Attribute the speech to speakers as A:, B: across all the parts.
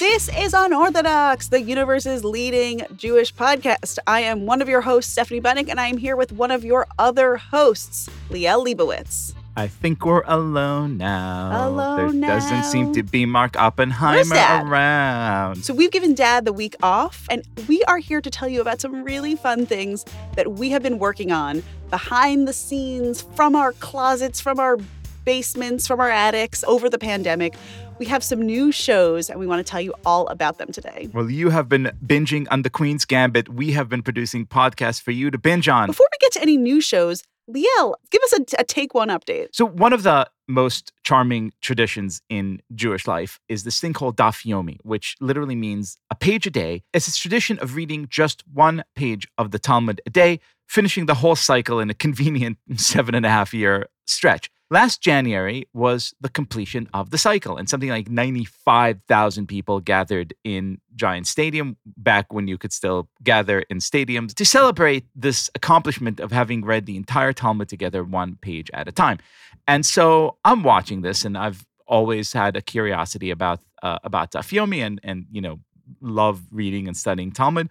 A: This is Unorthodox, the universe's leading Jewish podcast. I am one of your hosts, Stephanie Butnick, and I am here with one of your other hosts, Liel Leibovitz.
B: I think we're alone now.
A: Alone
B: there doesn't seem to be Mark Oppenheimer around.
A: So, we've given Dad the week off, and we are here to tell you about some really fun things that we have been working on behind the scenes, from our closets, from our basements, from our attics over the pandemic. We have some new shows, and we want to tell you all about them today.
B: Well, you have been binging on The Queen's Gambit. We have been producing podcasts for you to binge on.
A: Before we get to any new shows, Liel, give us a, a take one update.
B: So, one of the most charming traditions in Jewish life is this thing called Daf Yomi, which literally means a page a day. It's this tradition of reading just one page of the Talmud a day, finishing the whole cycle in a convenient seven and a half year stretch. Last January was the completion of the cycle, and something like 95,000 people gathered in Giant Stadium back when you could still gather in stadiums to celebrate this accomplishment of having read the entire Talmud together one page at a time. And so I'm watching this, and I've always had a curiosity about uh, about Daf and and you know love reading and studying Talmud.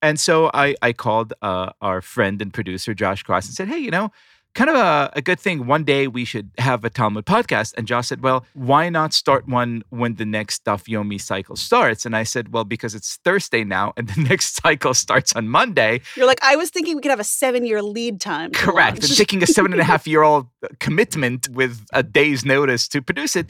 B: And so I I called uh, our friend and producer Josh Kross and said, hey, you know, kind of a, a good thing. One day we should have a Talmud podcast. And Josh said, well, why not start one when the next Daf Yomi cycle starts? And I said, well, because it's Thursday now and the next cycle starts on Monday.
A: You're like, I was thinking we could have a seven year lead time.
B: Correct. And taking a seven and a half year old commitment with a day's notice to produce it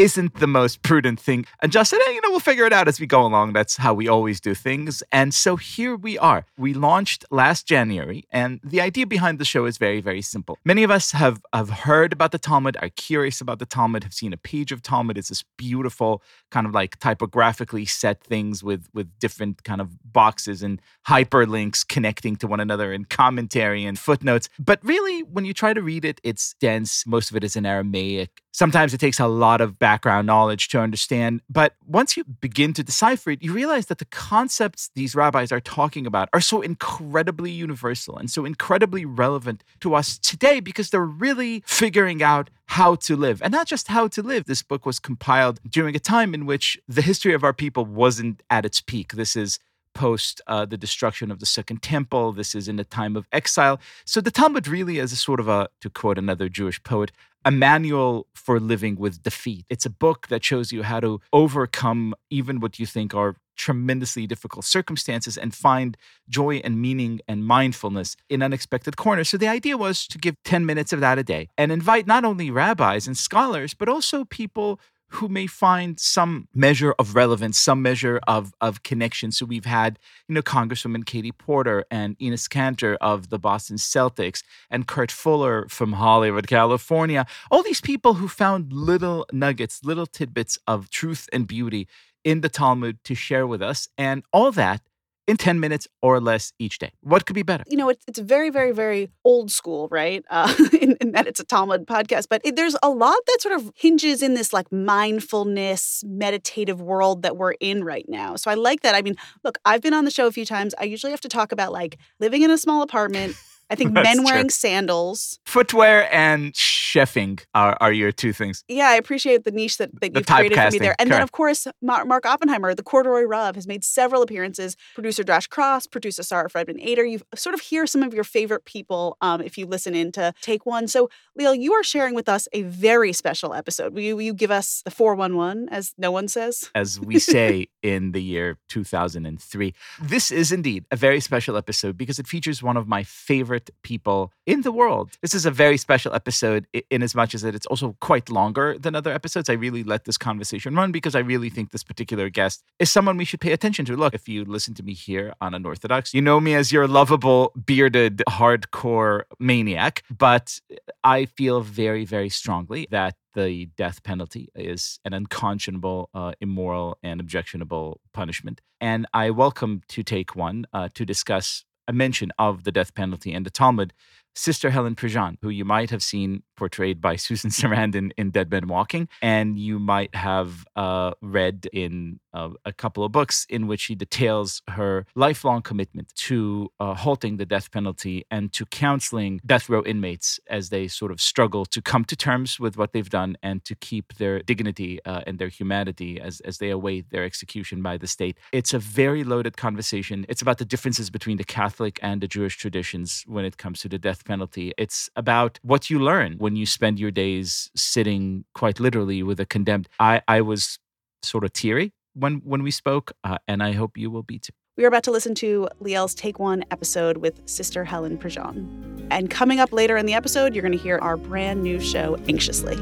B: isn't the most prudent thing. And Josh said, hey, you know, we'll figure it out as we go along. That's how we always do things. And so here we are. We launched last January, and the idea behind the show is very, very simple. Many of us have, have heard about the Talmud, are curious about the Talmud, have seen a page of Talmud. It's this beautiful, kind of like typographically set things with, with different kind of boxes and hyperlinks connecting to one another and commentary and footnotes. But really, when you try to read it, it's dense. Most of it is in Aramaic. Sometimes it takes a lot of background knowledge to understand. But once you begin to decipher it, you realize that the concepts these rabbis are talking about are so incredibly universal and so incredibly relevant to us today because they're really figuring out how to live. And not just how to live. This book was compiled during a time in which the history of our people wasn't at its peak. This is post uh, the destruction of the Second Temple. This is in a time of exile. So the Talmud really is a sort of a, to quote another Jewish poet, a manual for living with defeat. It's a book that shows you how to overcome even what you think are tremendously difficult circumstances and find joy and meaning and mindfulness in unexpected corners. So the idea was to give 10 minutes of that a day and invite not only rabbis and scholars, but also people who may find some measure of relevance, some measure of, of connection. So we've had, you know, Congresswoman Katie Porter and Enes Kanter of the Boston Celtics and Kurt Fuller from Hollywood, California. All these people who found little nuggets, little tidbits of truth and beauty in the Talmud to share with us. And all that in 10 minutes or less each day. What could be better?
A: you know, it's, it's very, very, very old school, right? Uh, in, in that it's a Talmud podcast, but it, there's a lot that sort of hinges in this like mindfulness, meditative world that we're in right now. So I like that. I mean, look, I've been on the show a few times. I usually have to talk about like living in a small apartment. I think
B: That's
A: men
B: true.
A: wearing sandals.
B: Footwear and chefing are, are your two things.
A: Yeah, I appreciate the niche that, that
B: The
A: you've created for me there. And then, of course, Mar- Mark Oppenheimer, the corduroy Rav, has made several appearances. Producer Josh Kross, producer Sarah Fredman Aeder. You sort of hear some of your favorite people um, if you listen in to Take One. So, Liel, you are sharing with us a very special episode. Will you, will you give us the 411, as no one says?
B: as we say in the year 2003. This is indeed a very special episode because it features one of my favorite people in the world. This is a very special episode in as much as that it's also quite longer than other episodes. I really let this conversation run because I really think this particular guest is someone we should pay attention to. Look, if you listen to me here on Unorthodox, you know me as your lovable, bearded, hardcore maniac, but I feel very, very strongly that the death penalty is an unconscionable, uh, immoral, and objectionable punishment. And I welcome to take one uh, to discuss a mention of the death penalty and the Talmud Sister Helen Prejean, who you might have seen portrayed by Susan Sarandon in Dead Man Walking, and you might have uh, read in uh, a couple of books in which she details her lifelong commitment to uh, halting the death penalty and to counseling death row inmates as they sort of struggle to come to terms with what they've done and to keep their dignity uh, and their humanity as, as they await their execution by the state. It's a very loaded conversation. It's about the differences between the Catholic and the Jewish traditions when it comes to the death penalty. It's about what you learn when you spend your days sitting quite literally with a condemned. I, I was sort of teary when when we spoke, uh, and I hope you will be too.
A: We are about to listen to Liel's Take One episode with Sister Helen Prejean. And coming up later in the episode, you're going to hear our brand new show, Anxiously.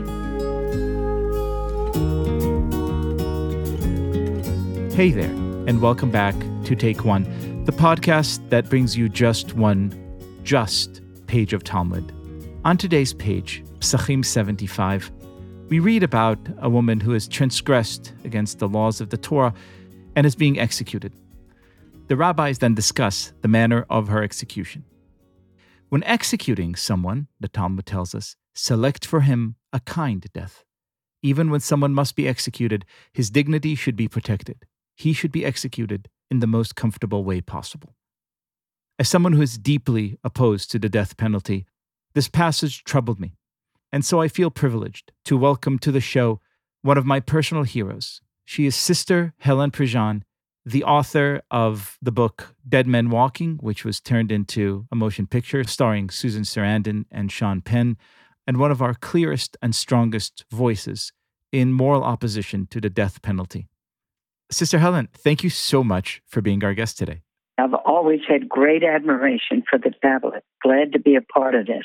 B: Hey there, and welcome back to Take One, the podcast that brings you just one, just page of Talmud. On today's page, Pesachim 75, we read about a woman who has transgressed against the laws of the Torah and is being executed. The rabbis then discuss the manner of her execution. When executing someone, the Talmud tells us, select for him a kind death. Even when someone must be executed, his dignity should be protected. He should be executed in the most comfortable way possible. As someone who is deeply opposed to the death penalty, this passage troubled me and so I feel privileged to welcome to the show one of my personal heroes. She is Sister Helen Prejean, the author of the book Dead Man Walking, which was turned into a motion picture starring Susan Sarandon and Sean Penn, and one of our clearest and strongest voices in moral opposition to the death penalty. Sister Helen, thank you so much for being our guest today.
C: I've always had great admiration for the tablet. Glad to be a part of this.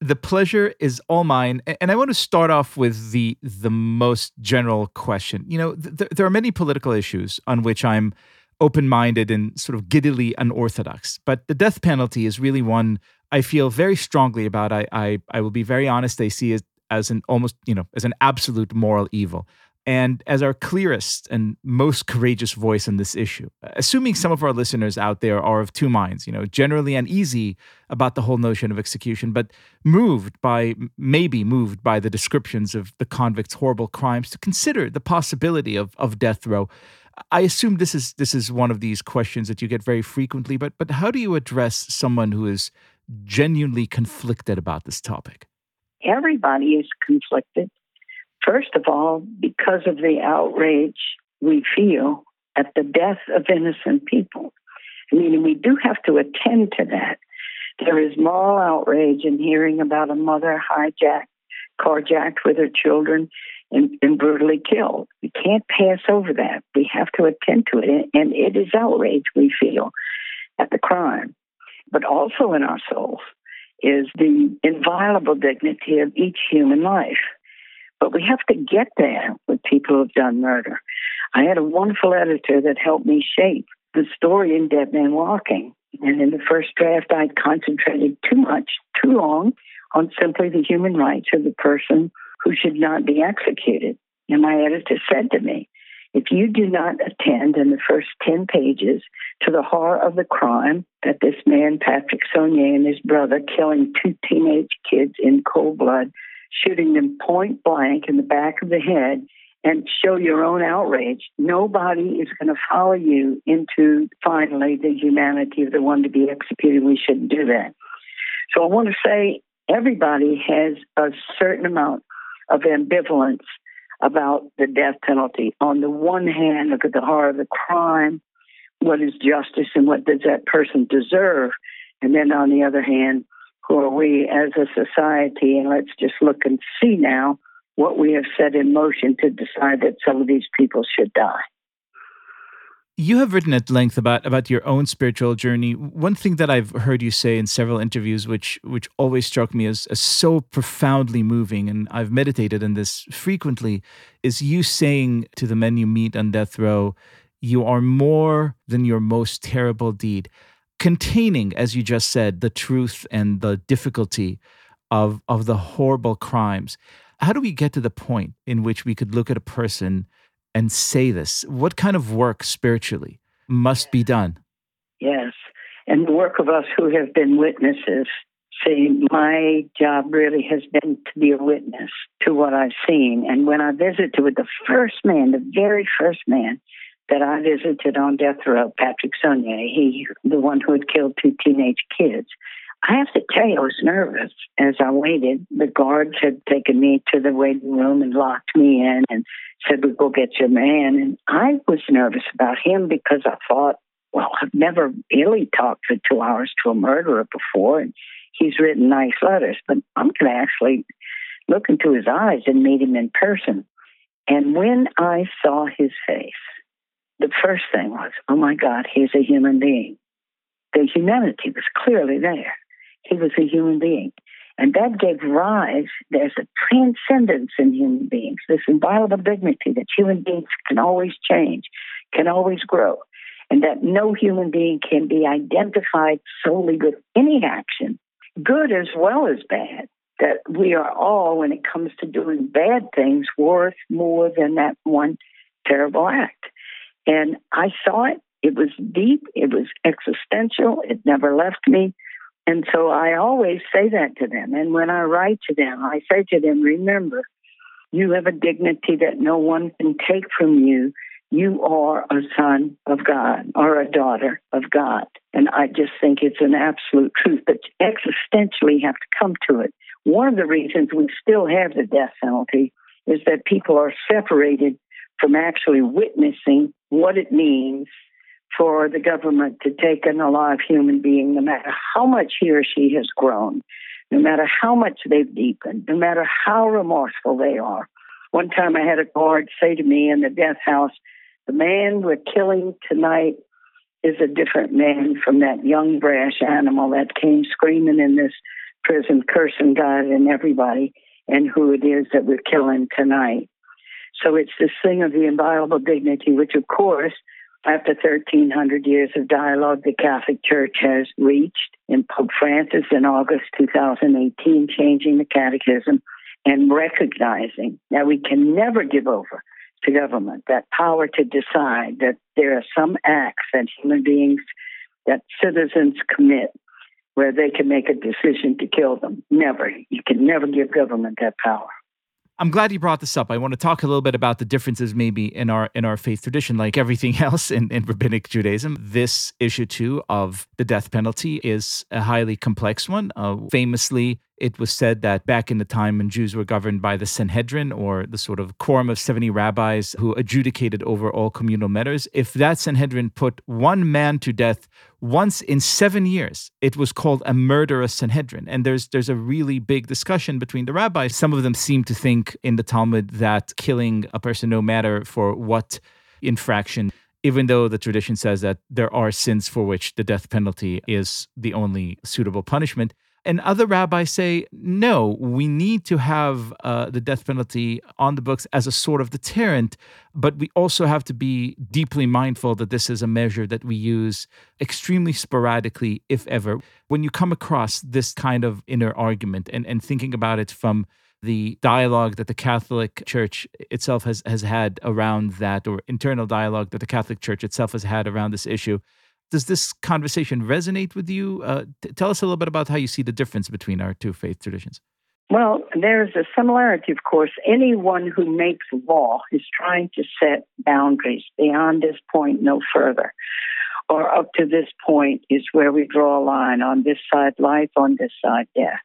B: The pleasure is all mine and i want to start off with the the most general question. You know th- there are many political issues on which i'm open-minded and sort of giddily unorthodox but the death penalty is really one i feel very strongly about. I i, I will be very honest i see it as an almost you know as an absolute moral evil and as our clearest and most courageous voice on this issue. Assuming some of our listeners out there are of two minds, you know, generally uneasy about the whole notion of execution, but moved by, maybe moved by the descriptions of the convict's horrible crimes to consider the possibility of, of death row. I assume this is this is one of these questions that you get very frequently, but but how do you address someone who is genuinely conflicted about this topic?
C: Everybody is conflicted First of all, because of the outrage we feel at the death of innocent people. I mean, we do have to attend to that. There is moral outrage in hearing about a mother hijacked, carjacked with her children, and, and brutally killed. We can't pass over that. We have to attend to it. And it is outrage we feel at the crime. But also in our souls is the inviolable dignity of each human life. But we have to get there with people who've done murder. I had a wonderful editor that helped me shape the story in Dead Man Walking. And in the first draft, I concentrated too much, too long, on simply the human rights of the person who should not be executed. And my editor said to me, if you do not attend in the first 10 pages to the horror of the crime that this man, Patrick Sonnier, and his brother killing two teenage kids in cold blood shooting them point blank in the back of the head and show your own outrage, nobody is going to follow you into finally the humanity of the one to be executed. We shouldn't do that. So I want to say everybody has a certain amount of ambivalence about the death penalty. On the one hand, look at the horror of the crime. What is justice and what does that person deserve? And then on the other hand, who are we as a society? And let's just look and see now what we have set in motion to decide that some of these people should die.
B: You have written at length about, about your own spiritual journey. One thing that I've heard you say in several interviews, which which always struck me as, as so profoundly moving, and I've meditated on this frequently, is you saying to the men you meet on death row, "You are more than your most terrible deed." Containing, as you just said, the truth and the difficulty of, of the horrible crimes. How do we get to the point in which we could look at a person and say this? What kind of work spiritually must be done?
C: Yes. And the work of us who have been witnesses See, my job really has been to be a witness to what I've seen. And when I visited with the first man, the very first man that I visited on death row, Patrick Sonnier, he, the one who had killed two teenage kids, I have to tell you, I was nervous as I waited. The guards had taken me to the waiting room and locked me in and said, We'll go get your man. And I was nervous about him because I thought, well, I've never really talked for two hours to a murderer before. And he's written nice letters, but I'm going to actually look into his eyes and meet him in person. And when I saw his face, the first thing was, oh my God, he's a human being. The humanity was clearly there. He was a human being. And that gave rise, there's a transcendence in human beings, this inviolable dignity that human beings can always change, can always grow, and that no human being can be identified solely with any action good as well as bad. That we are all, when it comes to doing bad things, worth more than that one terrible act. And I saw it. It was deep. It was existential. It never left me. And so I always say that to them. And when I write to them, I say to them, remember, you have a dignity that no one can take from you you are a son of God or a daughter of God. And I just think it's an absolute truth, but existentially have to come to it. One of the reasons we still have the death penalty is that people are separated from actually witnessing what it means for the government to take an alive human being, no matter how much he or she has grown, no matter how much they've deepened, no matter how remorseful they are. One time I had a guard say to me in the death house, the man we're killing tonight is a different man from that young, brash animal that came screaming in this prison, cursing God and everybody, and who it is that we're killing tonight. So it's this thing of the inviolable dignity, which, of course, after 1,300 years of dialogue, the Catholic Church has reached in Pope Francis in August 2018, changing the catechism and recognizing that we can never give over to government, that power to decide that there are some acts that human beings, that citizens commit where they can make a decision to kill them. Never. You can never give government that power.
B: I'm glad you brought this up. I want to talk a little bit about the differences maybe in our in our faith tradition, like everything else in, in rabbinic Judaism. This issue too of the death penalty is a highly complex one. Uh, famously, it was said that back in the time when Jews were governed by the Sanhedrin or the sort of quorum of 70 rabbis who adjudicated over all communal matters, if that Sanhedrin put one man to death once in seven years, it was called a murderous Sanhedrin. And there's there's a really big discussion between the rabbis. Some of them seem to think in the Talmud that killing a person, no matter for what infraction, even though the tradition says that there are sins for which the death penalty is the only suitable punishment, and other rabbis say, no, we need to have uh, the death penalty on the books as a sort of deterrent, but we also have to be deeply mindful that this is a measure that we use extremely sporadically, if ever. When you come across this kind of inner argument and, and thinking about it from the dialogue that the Catholic Church itself has, has had around that, or internal dialogue that the Catholic Church itself has had around this issue, does this conversation resonate with you? Uh, t- tell us a little bit about how you see the difference between our two faith traditions.
C: Well, there's a similarity, of course. Anyone who makes law is trying to set boundaries beyond this point, no further. Or up to this point is where we draw a line on this side life, on this side death.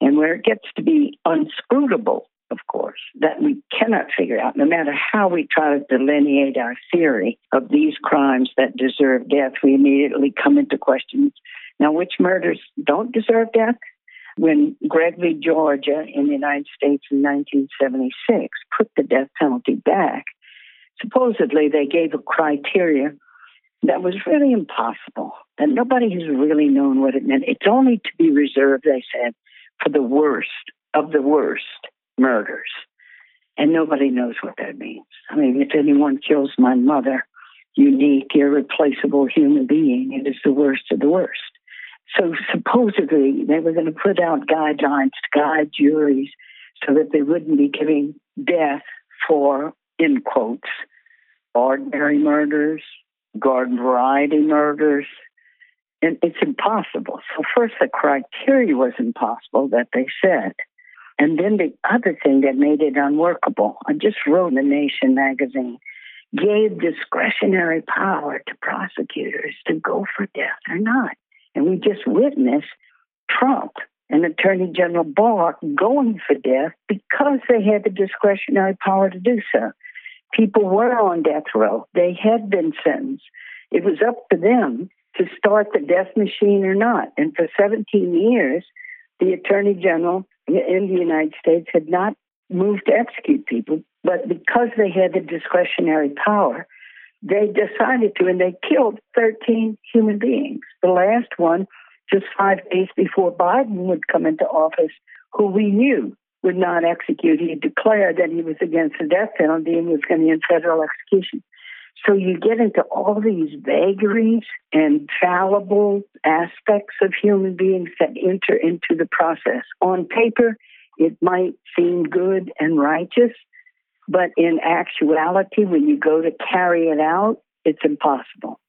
C: And where it gets to be unscrutable of course, that we cannot figure out, no matter how we try to delineate our theory of these crimes that deserve death, we immediately come into questions. Now, which murders don't deserve death? When Gregg v. Georgia in the United States in 1976 put the death penalty back, supposedly they gave a criteria that was really impossible, and nobody has really known what it meant. It's only to be reserved, they said, for the worst of the worst murders. And nobody knows what that means. I mean, if anyone kills my mother, unique, irreplaceable human being, it is the worst of the worst. So supposedly they were going to put out guidelines to guide juries so that they wouldn't be giving death for, in quotes, ordinary murders, garden variety murders, And it's impossible. So, first, the criteria was impossible that they said. And then the other thing that made it unworkable, I just wrote in the Nation magazine, gave discretionary power to prosecutors to go for death or not. And we just witnessed Trump and Attorney General Barr going for death because they had the discretionary power to do so. People were on death row, they had been sentenced. It was up to them to start the death machine or not. And for 17 years, the Attorney General in the United States had not moved to execute people, but because they had the discretionary power, they decided to, and they killed 13 human beings. The last one, just five days before Biden would come into office, who we knew would not execute. He declared that he was against the death penalty and was going to end federal execution. So you get into all these vagaries and fallible aspects of human beings that enter into the process. On paper, it might seem good and righteous, but in actuality, when you go to carry it out, it's impossible.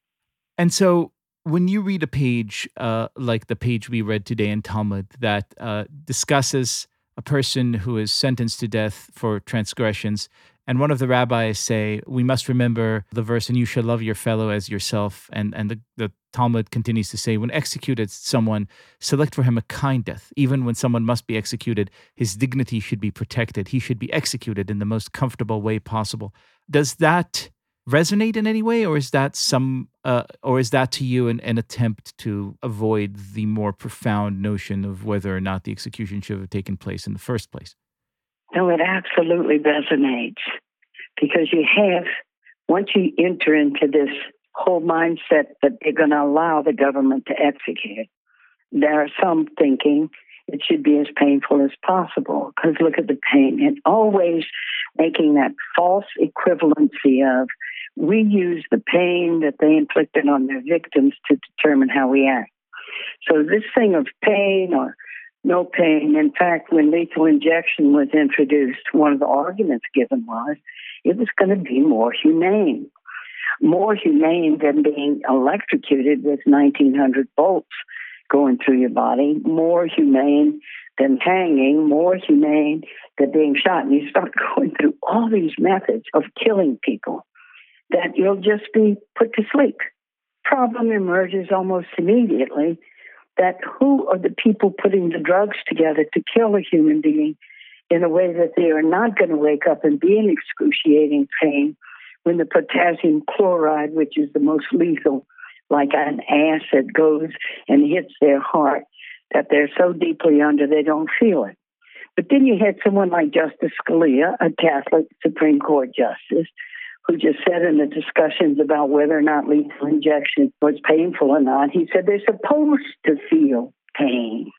B: And so when you read a page uh, like the page we read today in Talmud that uh, discusses a person who is sentenced to death for transgressions, and one of the rabbis say, we must remember the verse, and you shall love your fellow as yourself. And, and the, the Talmud continues to say, when executed someone, select for him a kind death. Even when someone must be executed, his dignity should be protected. He should be executed in the most comfortable way possible. Does that resonate in any way, or is that some, uh, or is that to you an, an attempt to avoid the more profound notion of whether or not the execution should have taken place in the first place?
C: No, it absolutely resonates because you have, once you enter into this whole mindset that they're going to allow the government to execute, there are some thinking it should be as painful as possible because look at the pain and always making that false equivalency of we use the pain that they inflicted on their victims to determine how we act. So this thing of pain or no pain. In fact, when lethal injection was introduced, one of the arguments given was it was going to be more humane. More humane than being electrocuted with 1900 volts going through your body, more humane than hanging, more humane than being shot. And you start going through all these methods of killing people that you'll just be put to sleep. Problem emerges almost immediately that who are the people putting the drugs together to kill a human being in a way that they are not going to wake up and be in excruciating pain when the potassium chloride, which is the most lethal, like an acid, goes and hits their heart, that they're so deeply under they don't feel it. But then you had someone like Justice Scalia, a Catholic Supreme Court justice, who just said in the discussions about whether or not lethal injection was painful or not, he said they're supposed to feel pain.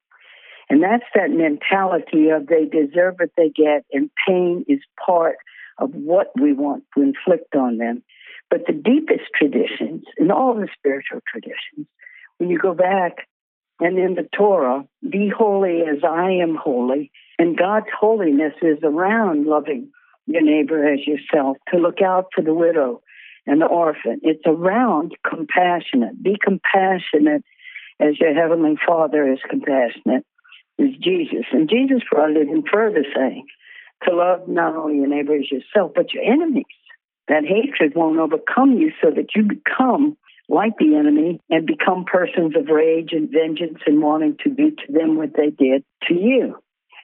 C: And that's that mentality of they deserve what they get, and pain is part of what we want to inflict on them. But the deepest traditions, in all the spiritual traditions, when you go back and in the Torah, be holy as I am holy, and God's holiness is around loving your neighbor as yourself, to look out for the widow and the orphan. It's around compassionate. Be compassionate as your heavenly Father is compassionate, is Jesus. And Jesus brought it in further saying, to love not only your neighbor as yourself, but your enemies. That hatred won't overcome you so that you become like the enemy and become persons of rage and vengeance and wanting to do to them what they did to you.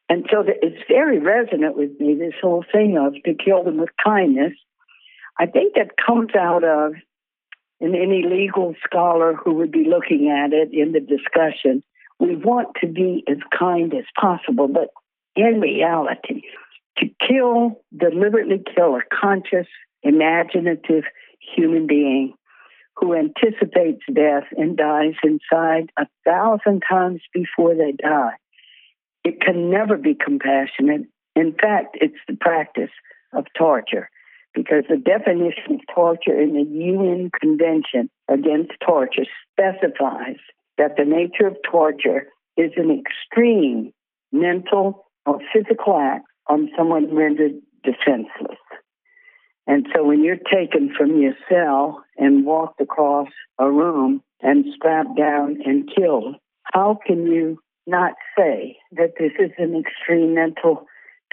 C: And so it's very resonant with me, this whole thing of to kill them with kindness. I think that comes out of, and any legal scholar who would be looking at it in the discussion, we want to be as kind as possible, but in reality, to kill, deliberately kill a conscious, imaginative human being who anticipates death and dies inside a thousand times before they die it can never be compassionate. In fact, it's the practice of torture because the definition of torture in the UN Convention Against Torture specifies that the nature of torture is an extreme mental or physical act on someone rendered defenseless. And so when you're taken from your cell and walked across a room and strapped down and killed. How can you not say that this is an extreme mental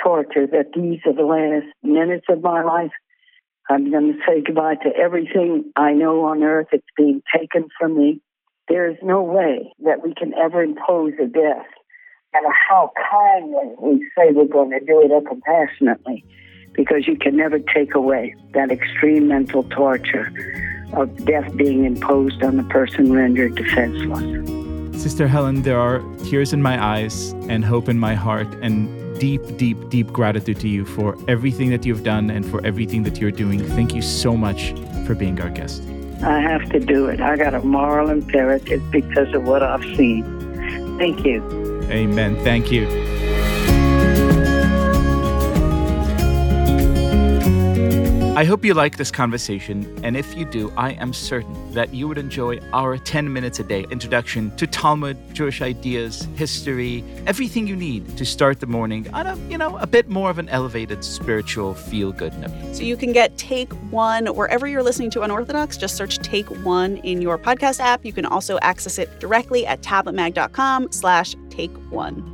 C: torture, that these are the last minutes of my life? I'm going to say goodbye to everything I know on earth. It's being taken from me. There is no way that we can ever impose a death. And how kindly we say we're going to do it or compassionately, because you can never take away that extreme mental torture of death being imposed on the person rendered defenseless.
B: Sister Helen, there are tears in my eyes and hope in my heart and deep, deep, deep gratitude to you for everything that you've done and for everything that you're doing. Thank you so much for being our guest.
C: I have to do it. I got a moral imperative because of what I've seen. Thank you.
B: Amen. Thank you. I hope you like this conversation, and if you do, I am certain that you would enjoy our 10 minutes a day introduction to Talmud, Jewish ideas, history, everything you need to start the morning on a, you know, a bit more of an elevated spiritual feel good note.
A: So you can get Take One wherever you're listening to Unorthodox. Just search Take One in your podcast app. You can also access it directly at tabletmag.com slash take one.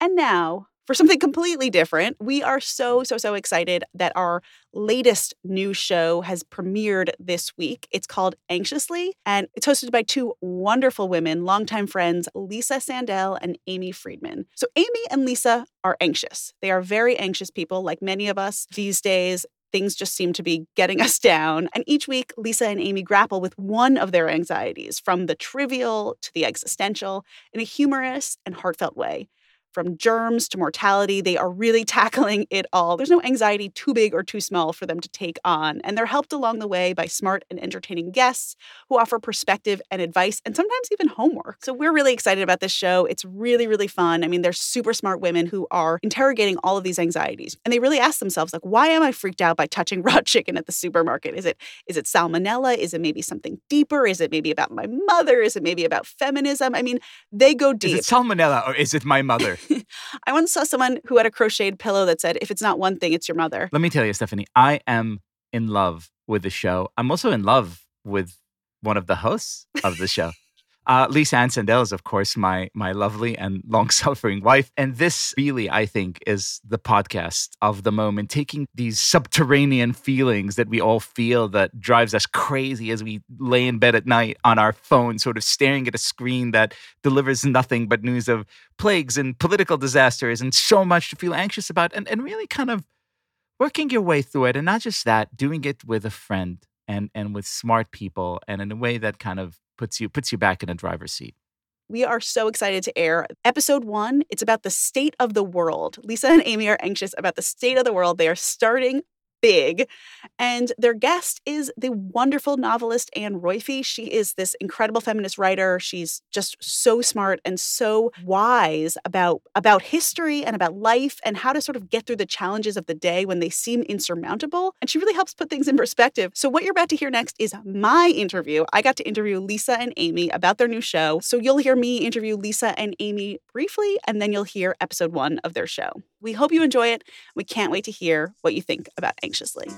A: And now, for something completely different, we are so, so, so excited that our latest new show has premiered this week. It's called Anxiously, and it's hosted by two wonderful women, longtime friends, Lisa Sandell and Amy Friedman. So, Amy and Lisa are anxious. They are very anxious people, like many of us these days. Things just seem to be getting us down. And each week, Lisa and Amy grapple with one of their anxieties, from the trivial to the existential, in a humorous and heartfelt way from germs to mortality. They are really tackling it all. There's no anxiety too big or too small for them to take on. And they're helped along the way by smart and entertaining guests who offer perspective and advice and sometimes even homework. So we're really excited about this show. It's really, really fun. I mean, they're super smart women who are interrogating all of these anxieties. And they really ask themselves, like, why am I freaked out by touching raw chicken at the supermarket? Is it is it salmonella? Is it maybe something deeper? Is it maybe about my mother? Is it maybe about feminism? I mean, they go deep.
B: Is it salmonella or is it my mother?
A: I once saw someone who had a crocheted pillow that said, if it's not one thing, it's your mother.
B: Let me tell you, Stephanie, I am in love with the show. I'm also in love with one of the hosts of the show. Uh, Lisa Ann Sandell is, of course, my my lovely and long suffering wife. And this really, I think, is the podcast of the moment, taking these subterranean feelings that we all feel that drives us crazy as we lay in bed at night on our phone, sort of staring at a screen that delivers nothing but news of plagues and political disasters and so much to feel anxious about, and, and really kind of working your way through it. And not just that, doing it with a friend and and with smart people and in a way that kind of puts you puts you back in a driver's seat.
A: We are so excited to air episode one. It's about the state of the world. Lisa and Amy are anxious about the state of the world. They are starting big. And their guest is the wonderful novelist Anne Roiphe. She is this incredible feminist writer. She's just so smart and so wise about, about history and about life and how to sort of get through the challenges of the day when they seem insurmountable. And she really helps put things in perspective. So, what you're about to hear next is my interview. I got to interview Lisa and Amy about their new show. So, you'll hear me interview Lisa and Amy briefly, and then you'll hear episode one of their show. We hope you enjoy it. We can't wait to hear what you think about Anxiously.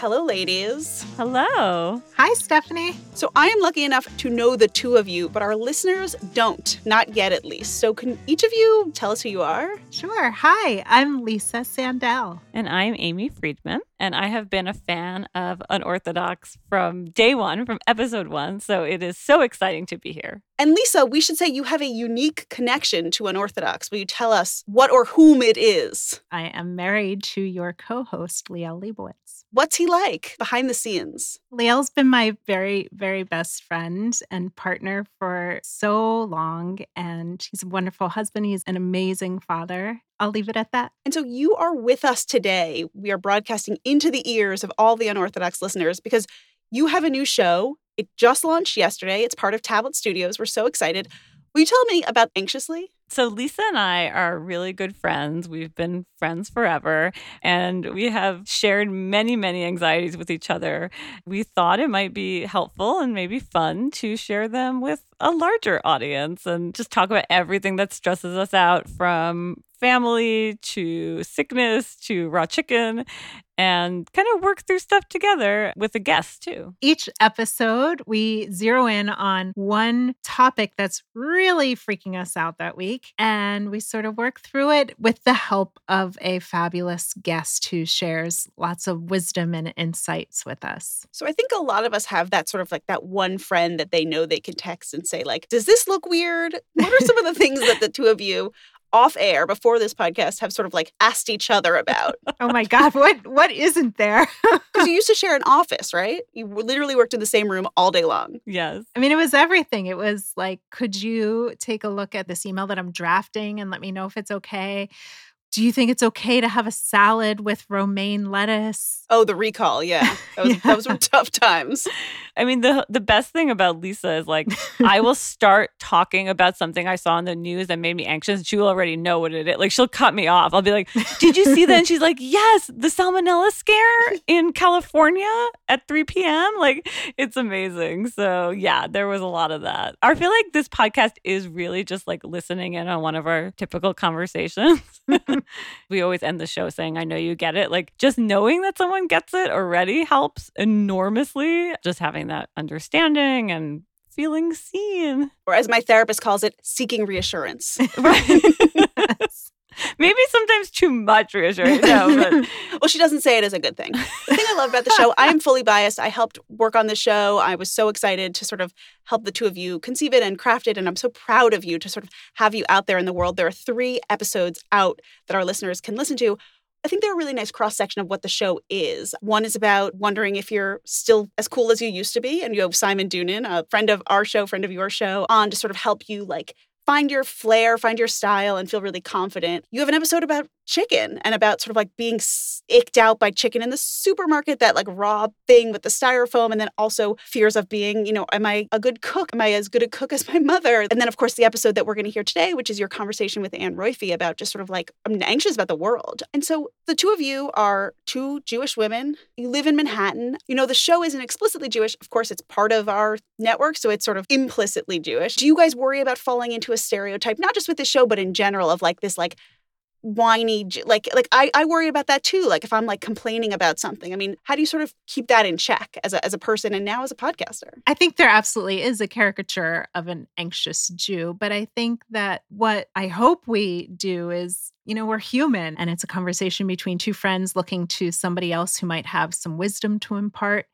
A: Hello, ladies.
D: Hello.
E: Hi, Stephanie.
A: So, I am lucky enough to know the two of you, but our listeners don't, not yet at least. So, can each of you tell us who you are?
E: Sure. Hi, I'm Lisa Sandell.
D: And I'm Amy Friedman. And I have been a fan of Unorthodox from day one, from episode one. So, it is so exciting to be here.
A: And Lisa, we should say you have a unique connection to Unorthodox. Will you tell us what or whom it is?
E: I am married to your co host, Liel Leibovitz.
A: What's he like behind the scenes?
E: Liel's been my very, very best friend and partner for so long. And he's a wonderful husband. He's an amazing father. I'll leave it at that.
A: And so you are with us today. We are broadcasting into the ears of all the unorthodox listeners because you have a new show. It just launched yesterday. It's part of Tablet Studios. We're so excited. Will you tell me about Anxiously?
D: So, Lisa and I are really good friends. We've been friends forever, and we have shared many, many anxieties with each other. We thought it might be helpful and maybe fun to share them with a larger audience and just talk about everything that stresses us out from family to sickness to raw chicken and kind of work through stuff together with a guest too.
E: Each episode, we zero in on one topic that's really freaking us out that week. And we sort of work through it with the help of a fabulous guest who shares lots of wisdom and insights with us.
A: So I think a lot of us have that sort of like that one friend that they know they can text and say, like, does this look weird? What are some of the things that the two of you off air before this podcast have sort of like asked each other about.
E: oh my god, what what isn't there?
A: Because you used to share an office, right? You literally worked in the same room all day long.
D: Yes.
E: I mean, it was everything. It was like, could you take a look at this email that I'm drafting and let me know if it's okay? Do you think it's okay to have a salad with romaine lettuce?
A: Oh, the recall, yeah. Those, yeah. those were tough times.
D: I mean, the the best thing about Lisa is like I will start talking about something I saw in the news that made me anxious. She will already know what it is. Like she'll cut me off. I'll be like, "Did you see that?" And she's like, "Yes, the salmonella scare in California at 3 p.m." Like it's amazing. So yeah, there was a lot of that. I feel like this podcast is really just like listening in on one of our typical conversations. we always end the show saying, I know you get it. Like just knowing that someone gets it already helps enormously. Just having that understanding and feeling seen.
A: Or as my therapist calls it, seeking reassurance.
D: right. Maybe sometimes too much reassurance. No,
A: well, she doesn't say it as a good thing. The thing I love about the show, I am fully biased. I helped work on the show. I was so excited to sort of help the two of you conceive it and craft it. And I'm so proud of you to sort of have you out there in the world. There are three episodes out that our listeners can listen to. I think they're a really nice cross section of what the show is. One is about wondering if you're still as cool as you used to be. And you have Simon Doonan, a friend of our show, friend of your show, on to sort of help you like find your flair, find your style, and feel really confident. You have an episode about chicken and about sort of like being icked out by chicken in the supermarket, that like raw thing with the styrofoam, and then also fears of being, you know, am I a good cook? Am I as good a cook as my mother? And then, of course, the episode that we're going to hear today, which is your conversation with Anne Roiphe about just sort of like, I'm anxious about the world. And so the two of you are two Jewish women. You live in Manhattan. You know, the show isn't explicitly Jewish. Of course, it's part of our network, so it's sort of implicitly Jewish. Do you guys worry about falling into a stereotype, not just with the show, but in general, of like this like whiny like like I, I worry about that too like if i'm like complaining about something i mean how do you sort of keep that in check as a, as a person and now as a podcaster
E: I think there absolutely is a caricature of an anxious Jew, but I think that what I hope we do is, you know, we're human and it's a conversation between two friends looking to somebody else who might have some wisdom to impart.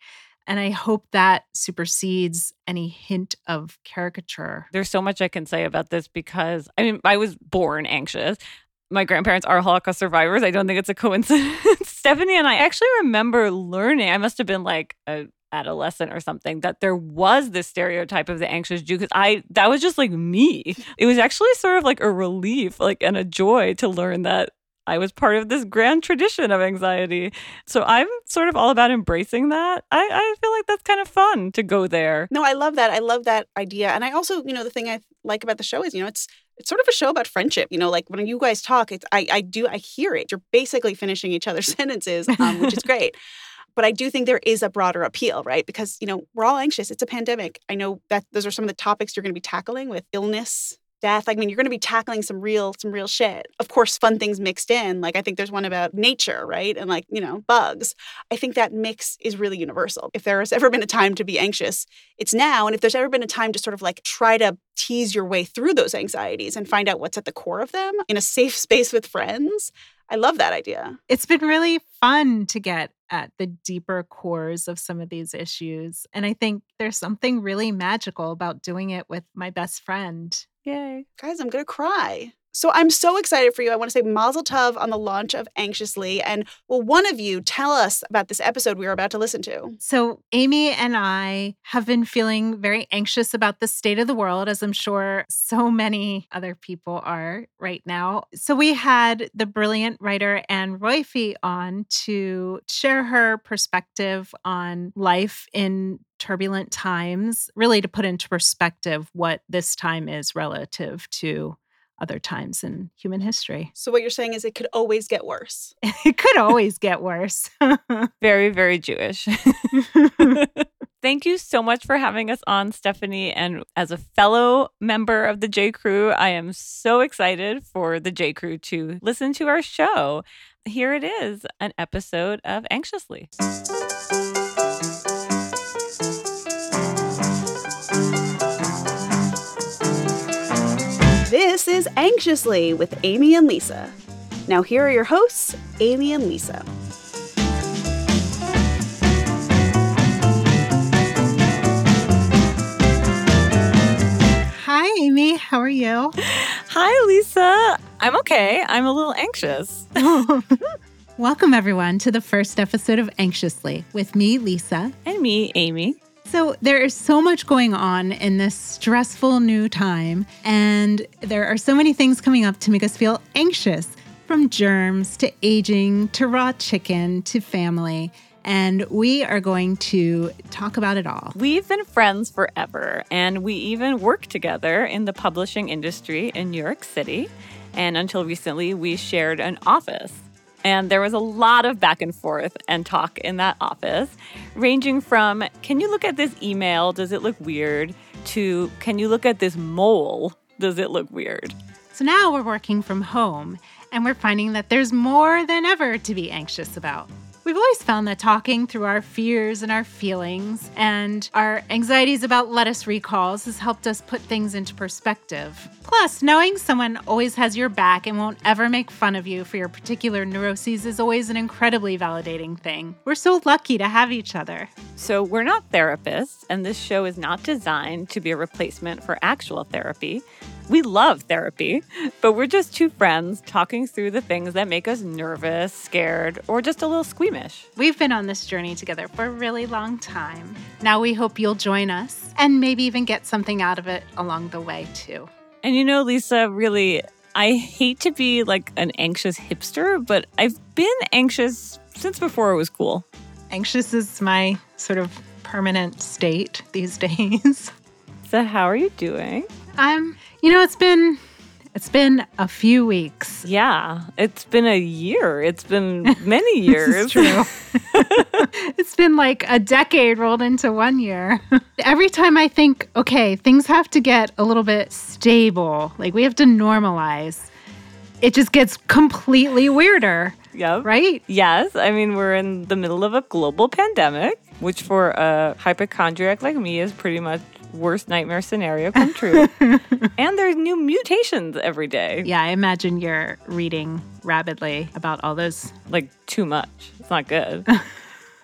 E: And I hope that supersedes any hint of caricature.
D: There's so much I can say about this because I mean, I was born anxious. My grandparents are Holocaust survivors. I don't think it's a coincidence. Stephanie and I actually remember learning, I must have been like a adolescent or something that there was this stereotype of the anxious Jew because I that was just like me. It was actually sort of like a relief, like and a joy to learn that I was part of this grand tradition of anxiety. So I'm sort of all about embracing that. I, I feel like that's kind of fun to go there.
A: no i love that i love that idea and i also you know the thing i like about the show is you know it's it's sort of a show about friendship you know like when you guys talk it's i i do i hear it you're basically finishing each other's sentences um, which is great but I do think there is a broader appeal, right? Because, you know, we're all anxious. It's a pandemic. I know that those are some of the topics you're going to be tackling with illness, death. I mean, you're going to be tackling some real some real shit. Of course, fun things mixed in. Like I think there's one about nature, right? And like, you know, bugs. I think that mix is really universal. If there has ever been a time to be anxious, it's now. And if there's ever been a time to sort of like try to tease your way through those anxieties and find out what's at the core of them in a safe space with friends, I love that idea.
E: It's been really fun to get at the deeper cores of some of these issues. And I think there's something really magical about doing it with my best friend.
D: Yay.
A: Guys, I'm going to cry. So I'm so excited for you. I want to say Mazel Tov on the launch of Anxiously. And will one of you tell us about this episode we are about to listen to?
E: So, Amy and I have been feeling very anxious about the state of the world, as I'm sure so many other people are right now. So, we had the brilliant writer Anne Roiphe on to share her perspective on life in turbulent times, really to put into perspective what this time is relative to other times in human history.
A: So what you're saying is it could always get worse.
E: It could always get worse.
D: Very, very Jewish. Thank you so much for having us on, Stephanie. And as a fellow member of the J. Crew, I am so excited for the J. Crew to listen to our show. Here it is an episode of Anxiously.
A: This is Anxiously with Amy and Lisa. Now here are your hosts, Amy and Lisa.
E: Hi, Amy. How are you?
D: Hi, Lisa. I'm okay. I'm a little anxious.
E: Welcome, everyone, to the first episode of Anxiously with me, Lisa.
D: And me, Amy.
E: So, there is so much going on in this stressful new time, and there are so many things coming up to make us feel anxious from germs to aging to raw chicken to family. And we are going to talk about it all.
D: We've been friends forever, and we even worked together in the publishing industry in New York City. And until recently, we shared an office. And there was a lot of back and forth and talk in that office, ranging from can you look at this email? Does it look weird? to can you look at this mole? Does it look weird?
E: So now we're working from home, and we're finding that there's more than ever to be anxious about. We've always found that talking through our fears and our feelings and our anxieties about lettuce recalls has helped us put things into perspective. Plus, knowing someone always has your back and won't ever make fun of you for your particular neuroses is always an incredibly validating thing. We're so lucky to have each other.
D: So, we're not therapists, and this show is not designed to be a replacement for actual therapy. We love therapy, but we're just two friends talking through the things that make us nervous, scared, or just a little squeamish.
E: We've been on this journey together for a really long time. Now we hope you'll join us and maybe even get something out of it along the way, too.
D: And you know, Lisa, really, I hate to be like an anxious hipster, but I've been anxious since before it was cool.
E: Anxious is my sort of permanent state these days.
D: So, how are you doing?
E: I'm, you know, it's been it's been a few weeks.
D: Yeah, it's been a year. It's been many years.
E: True. it's been like a decade rolled into one year. Every time I think, okay, things have to get a little bit stable, like we have to normalize, it just gets completely weirder,
D: Yep.
E: right?
D: Yes. I mean, we're in the middle of a global pandemic, which for a hypochondriac like me is pretty much worst nightmare scenario come true. and there's new mutations every day.
E: Yeah, I imagine you're reading rapidly about all those.
D: Like too much. It's not good.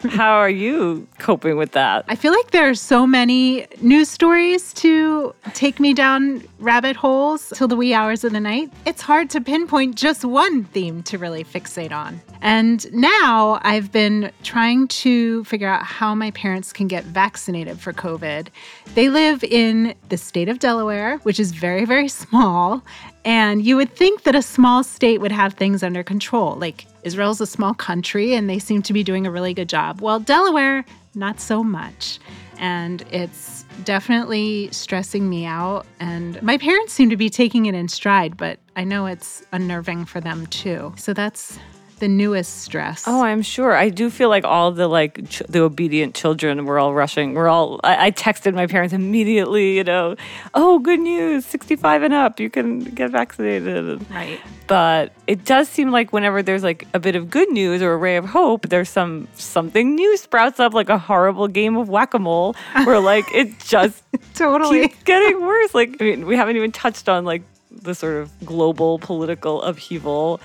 D: How are you coping with that?
E: I feel like there are so many news stories to take me down rabbit holes till the wee hours of the night. It's hard to pinpoint just one theme to really fixate on. And now I've been trying to figure out how my parents can get vaccinated for COVID. They live in the state of Delaware, which is very, very small. And you would think that a small state would have things under control. Like Israel's a small country and they seem to be doing a really good job. Well, Delaware, not so much. And it's definitely stressing me out. And my parents seem to be taking it in stride, but I know it's unnerving for them too. So that's the newest stress.
D: Oh, I'm sure. I do feel like all the like ch- the obedient children were all rushing. We're all. I, I texted my parents immediately. You know, oh, good news, 65 and up, you can get vaccinated.
E: right.
D: But it does seem like whenever there's like a bit of good news or a ray of hope, there's some something new sprouts up, like a horrible game of whack a mole, where like it just
E: Totally.
D: keeps getting worse. Like I mean, we haven't even touched on like the sort of global political upheaval,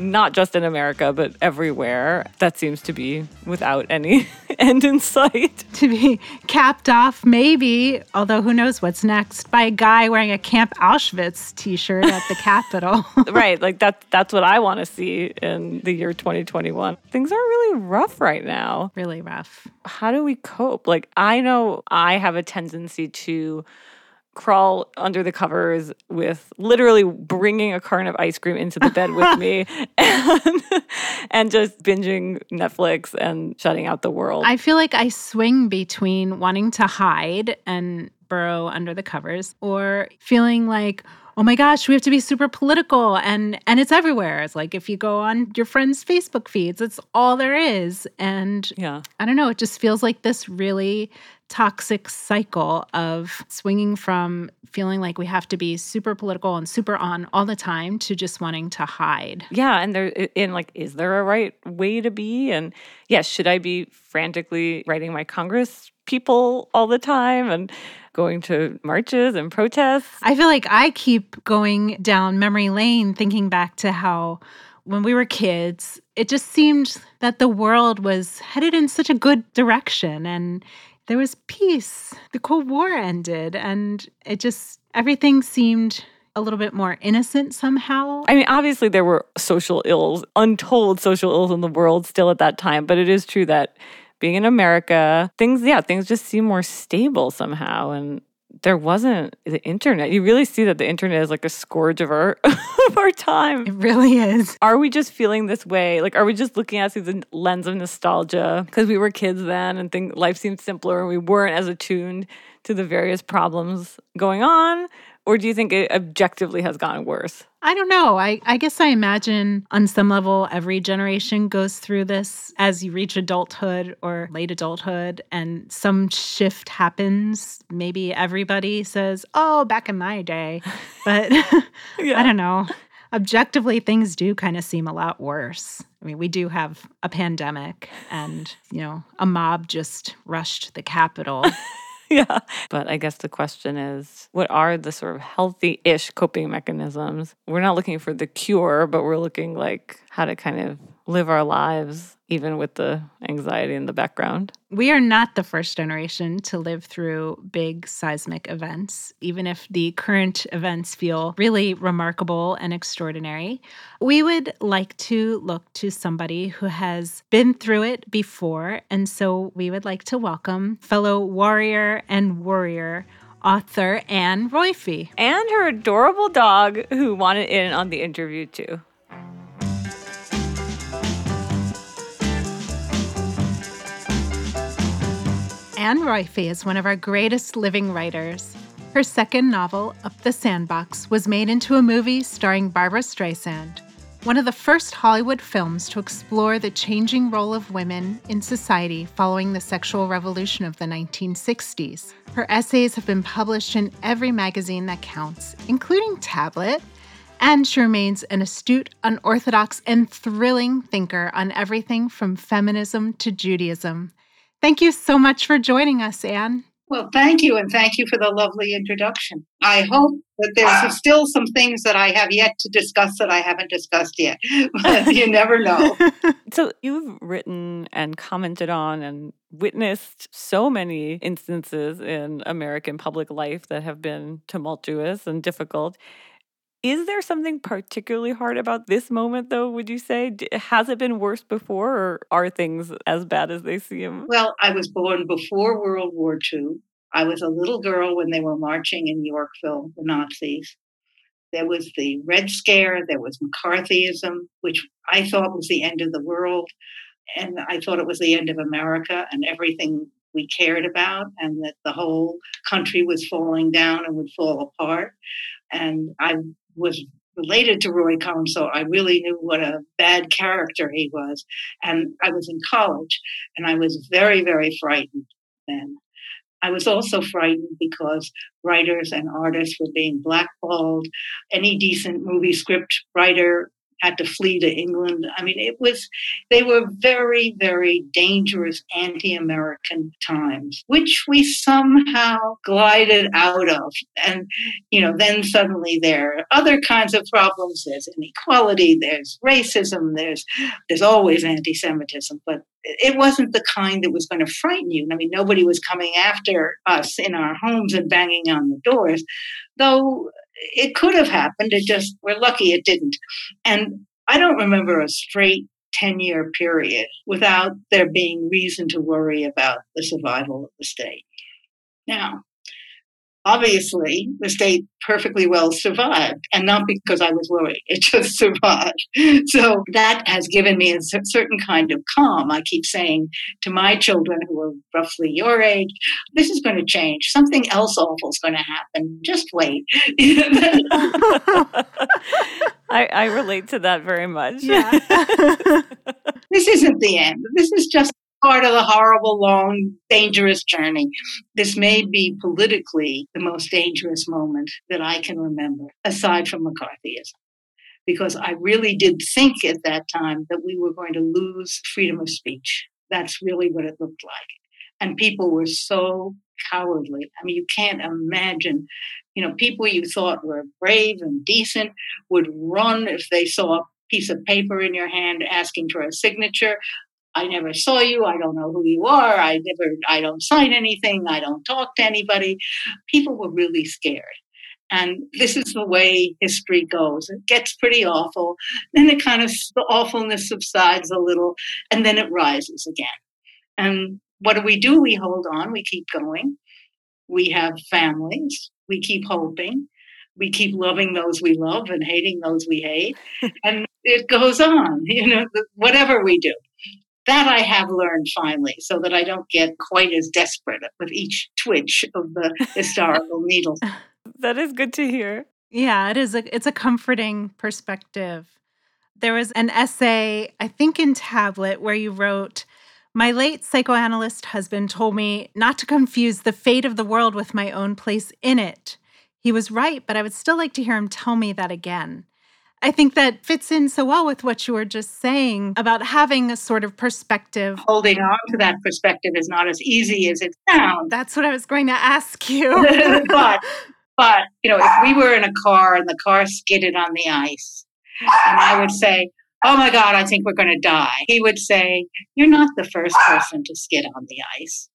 D: not just in America but everywhere. That seems to be without any end in sight.
E: to be capped off, maybe, although who knows what's next, by a guy wearing a Camp Auschwitz t shirt at the Capitol.
D: right, like that that's what I want to see in the year 2021. Things are really rough right now.
E: really rough.
D: how do we cope? Like, I know I have a tendency to crawl under the covers with literally bringing a carton of ice cream into the bed with me and, and just binging Netflix and shutting out the world.
E: I feel like I swing between wanting to hide and burrow under the covers or feeling like, oh my gosh, we have to be super political and and it's everywhere. It's like if you go on your friends' Facebook feeds, it's all there is. And
D: yeah.
E: I don't know, it just feels like this really toxic cycle of swinging from feeling like we have to be super political and super on all the time to just wanting to hide.
D: Yeah, and there in like is there a right way to be and yes, should I be frantically writing my congress people all the time and going to marches and protests?
E: I feel like I keep going down memory lane thinking back to how when we were kids, it just seemed that the world was headed in such a good direction and there was peace. The Cold War ended and it just everything seemed a little bit more innocent somehow.
D: I mean, obviously there were social ills, untold social ills in the world still at that time, but it is true that being in America, things yeah, things just seem more stable somehow and there wasn't the internet. You really see that the internet is like a scourge of our of our time.
E: It really is.
D: Are we just feeling this way? Like, are we just looking at through the lens of nostalgia because we were kids then and think life seemed simpler and we weren't as attuned to the various problems going on? Or do you think it objectively has gotten worse?
E: I don't know. I, I guess I imagine on some level every generation goes through this as you reach adulthood or late adulthood and some shift happens. Maybe everybody says, Oh, back in my day. But I don't know. Objectively, things do kind of seem a lot worse. I mean, we do have a pandemic and, you know, a mob just rushed the Capitol.
D: yeah. But I guess the question is what are the sort of healthy ish coping mechanisms? We're not looking for the cure, but we're looking like how to kind of live our lives even with the anxiety in the background.
E: We are not the first generation to live through big seismic events, even if the current events feel really remarkable and extraordinary. We would like to look to somebody who has been through it before. And so we would like to welcome fellow warrior and warrior author Anne Roiphe.
D: And her adorable dog who wanted in on the interview too.
E: Anne Roiphe is one of our greatest living writers. Her second novel, Up the Sandbox, was made into a movie starring Barbra Streisand, one of the first Hollywood films to explore the changing role of women in society following the sexual revolution of the 1960s. Her essays have been published in every magazine that counts, including Tablet, And she remains an astute, unorthodox, and thrilling thinker on everything from feminism to Judaism. Thank you so much for joining us, Anne.
F: Well, thank you, and thank you for the lovely introduction. I hope that there's ah. still some things that I have yet to discuss that I haven't discussed yet, but you never know.
D: So, you've written and commented on and witnessed so many instances in American public life that have been tumultuous and difficult. Is there something particularly hard about this moment, though, would you say? Has it been worse before, or are things as bad as they seem?
F: Well, I was born before World War II. I was a little girl when they were marching in Yorkville, the Nazis. There was the Red Scare, there was McCarthyism, which I thought was the end of the world. And I thought it was the end of America and everything we cared about, and that the whole country was falling down and would fall apart. And I was related to Roy Cohn, so I really knew what a bad character he was. And I was in college, and I was very, very frightened then. I was also frightened because writers and artists were being blackballed. Any decent movie script writer had to flee to England. I mean, it was, they were very, very dangerous anti American times, which we somehow glided out of. And, you know, then suddenly there are other kinds of problems. There's inequality, there's racism, there's, there's always anti Semitism, but it wasn't the kind that was going to frighten you. I mean, nobody was coming after us in our homes and banging on the doors, though it could have happened. It just, we're lucky it didn't. And I don't remember a straight 10 year period without there being reason to worry about the survival of the state. Now, obviously the state perfectly well survived and not because i was worried it just survived. So that has given me a certain kind of calm. I keep saying to my children who are roughly your age this is going to change. Something else awful is going to happen. Just wait.
D: I, I relate to that very much.
E: Yeah.
F: this isn't the end. This is just part of the horrible, long, dangerous journey. This may be politically the most dangerous moment that I can remember, aside from McCarthyism. Because I really did think at that time that we were going to lose freedom of speech. That's really what it looked like. And people were so cowardly. I mean, you can't imagine, you know, people you thought were brave and decent would run if they saw a piece of paper in your hand asking for a signature. I never saw you. I don't know who you are. I never, I don't sign anything. I don't talk to anybody. People were really scared. And this is the way history goes. It gets pretty awful. Then it kind of, the awfulness subsides a little and then it rises again. And what do we do? We hold on. We keep going. We have families. We keep hoping. We keep loving those we love and hating those we hate. and it goes on, you know, whatever we do that I have learned finally, so that I don't get quite as desperate with each twitch of the historical needle.
D: That is good to hear.
E: Yeah, it is a it's a comforting perspective. There was an essay, I think in Tablet, where you wrote, My late psychoanalyst husband told me not to confuse the fate of the world with my own place in it. He was right, but I would still like to hear him tell me that again. I think that fits in so well with what you were just saying about having a sort of perspective.
F: Holding on to that perspective is not as easy as it sounds.
E: That's what I was going to ask you.
F: but, but, you know, if we were in a car and the car skidded on the ice, and I would say, Oh my God, I think we're going to die. He would say, You're not the first person to skid on the ice.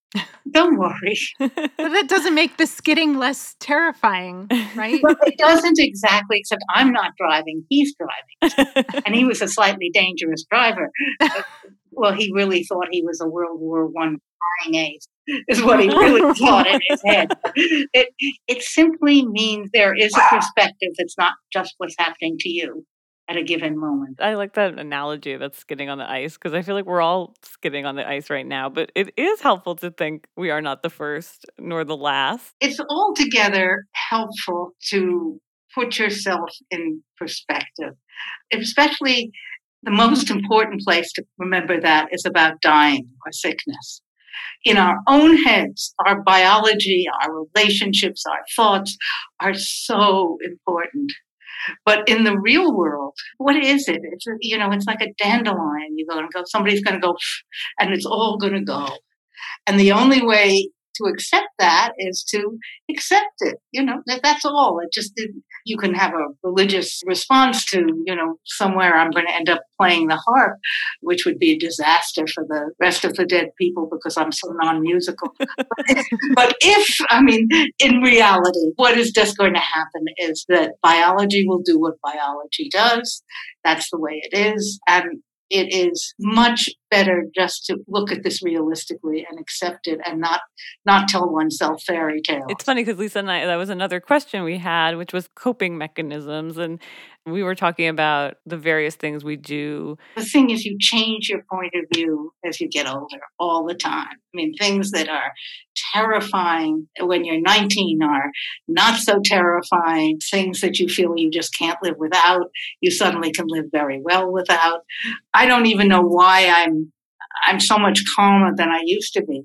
F: Don't worry.
E: but that doesn't make the skidding less terrifying, right?
F: Well, it doesn't exactly, except I'm not driving, he's driving. and he was a slightly dangerous driver. well, he really thought he was a World War One flying ace, is what he really thought in his head. It, it simply means there is a perspective that's not just what's happening to you at a given moment.
D: I like that analogy about skidding on the ice because I feel like we're all skidding on the ice right now, but it is helpful to think we are not the first nor the last.
F: It's altogether helpful to put yourself in perspective, especially the most mm-hmm. important place to remember that is about dying or sickness. In our own heads, our biology, our relationships, our thoughts are so important But in the real world, what is it? It's you know, it's like a dandelion. You go and go. Somebody's going to go, and it's all going to go. And the only way to accept that is to accept it. You know, that, that's all. It just you can have a religious response to, you know, somewhere I'm going to end up playing the harp, which would be a disaster for the rest of the dead people because I'm so non-musical. but if, I mean, in reality, what is just going to happen is that biology will do what biology does. That's the way it is. And it is much better just to look at this realistically and accept it and not not tell oneself fairy tales.
D: It's funny because Lisa and I that was another question we had, which was coping mechanisms. And we were talking about the various things we do.
F: The thing is you change your point of view as you get older all the time. I mean, things that are terrifying when you're 19 are not so terrifying. Things that you feel you just can't live without, you suddenly can live very well without. I don't even know why I'm I'm so much calmer than I used to be.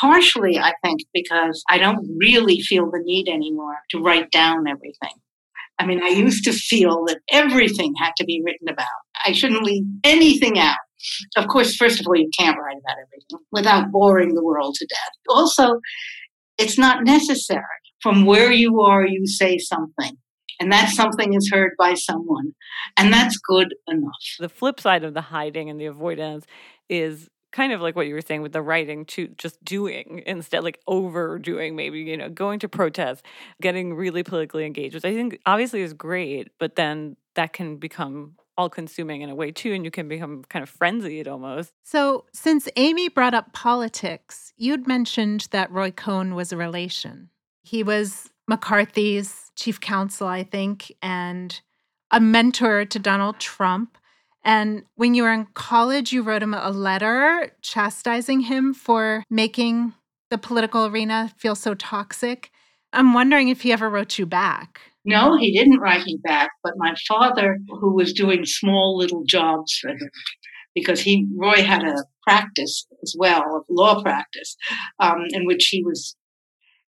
F: Partially, I think, because I don't really feel the need anymore to write down everything. I mean, I used to feel that everything had to be written about. I shouldn't leave anything out. Of course, first of all, you can't write about everything without boring the world to death. Also, it's not necessary. From where you are, you say something. And that something is heard by someone. And that's good enough.
D: The flip side of the hiding and the avoidance is kind of like what you were saying with the writing to just doing instead like overdoing maybe you know going to protests getting really politically engaged which i think obviously is great but then that can become all consuming in a way too and you can become kind of frenzied almost.
E: So since amy brought up politics you'd mentioned that roy cohn was a relation. He was mccarthy's chief counsel i think and a mentor to donald trump and when you were in college, you wrote him a letter chastising him for making the political arena feel so toxic. I'm wondering if he ever wrote you back.
F: No, he didn't write me back, but my father, who was doing small little jobs for him, because he Roy had a practice as well, of law practice, um, in which he was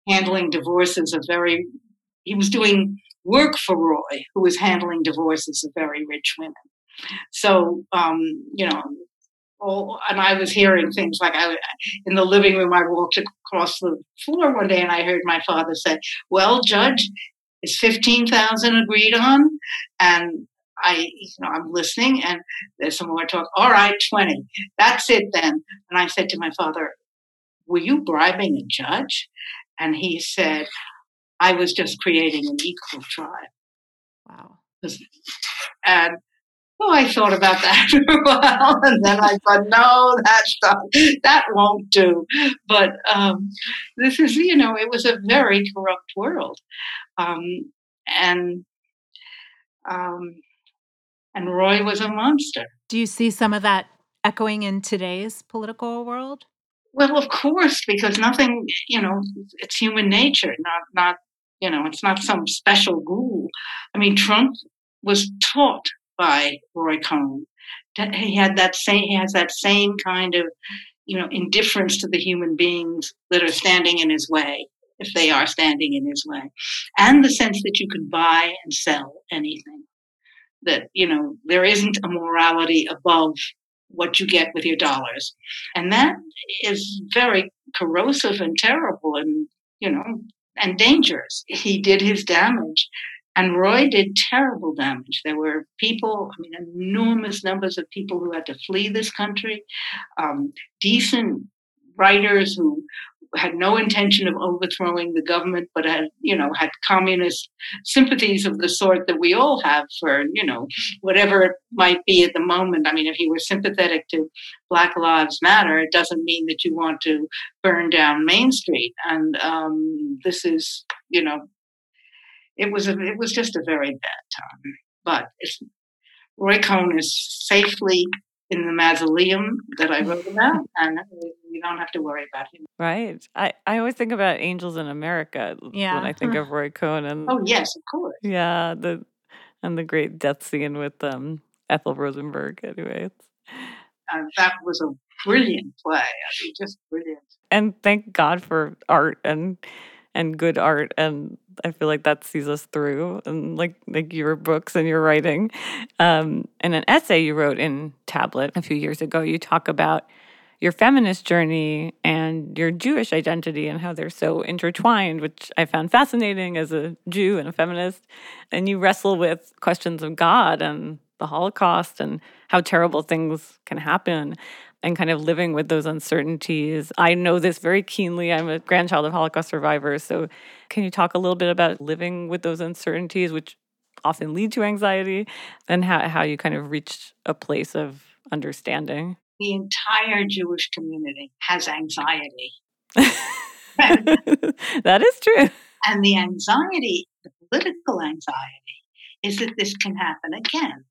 F: handling divorces of very. He was doing work for Roy, who was handling divorces of very rich women. So, um, you know, all, and I was hearing things like I in the living room. I walked across the floor one day and I heard my father say, "Well, Judge, is fifteen thousand agreed on?" And I, you know, I'm listening, and there's some more talk. All right, twenty. That's it then. And I said to my father, "Were you bribing a judge?" And he said, "I was just creating an equal trial."
E: Wow.
F: And Oh, I thought about that for a while, and then I thought, no, that's not, that won't do. But um, this is, you know, it was a very corrupt world, um, and um, and Roy was a monster.
E: Do you see some of that echoing in today's political world?
F: Well, of course, because nothing, you know, it's human nature, not not you know, it's not some special rule. I mean, Trump was taught by Roy Cohn. He had that same, he has that same kind of, you know, indifference to the human beings that are standing in his way, if they are standing in his way, and the sense that you can buy and sell anything. That you know there isn't a morality above what you get with your dollars, and that is very corrosive and terrible, and you know, and dangerous. He did his damage and Roy did terrible damage. There were people, I mean, enormous numbers of people who had to flee this country, um, decent writers who had no intention of overthrowing the government, but had, you know, had communist sympathies of the sort that we all have for, you know, whatever it might be at the moment. I mean, if you were sympathetic to Black Lives Matter, it doesn't mean that you want to burn down Main Street. And um, this is, you know, it was a, it was just a very bad time. But Roy Cohn is safely in the mausoleum that I wrote about, and you don't have to worry about him.
D: Right. I, I always think about Angels in America
E: yeah.
D: when I think of Roy Cohn. And,
F: oh yes, of course.
D: Yeah, the and the great death scene with um, Ethel Rosenberg. Anyway,
F: uh, that was a brilliant play. I mean, just brilliant.
D: And thank God for art and and good art and I feel like that sees us through and like like your books and your writing. Um, and an essay you wrote in Tablet a few years ago, you talk about your feminist journey and your Jewish identity and how they're so intertwined, which I found fascinating as a Jew and a feminist. And you wrestle with questions of God and the Holocaust and how terrible things can happen and kind of living with those uncertainties. I know this very keenly. I'm a grandchild of Holocaust survivors. So, can you talk a little bit about living with those uncertainties, which often lead to anxiety, and how, how you kind of reached a place of understanding?
F: The entire Jewish community has anxiety.
D: that is true.
F: And the anxiety, the political anxiety, is that this can happen again.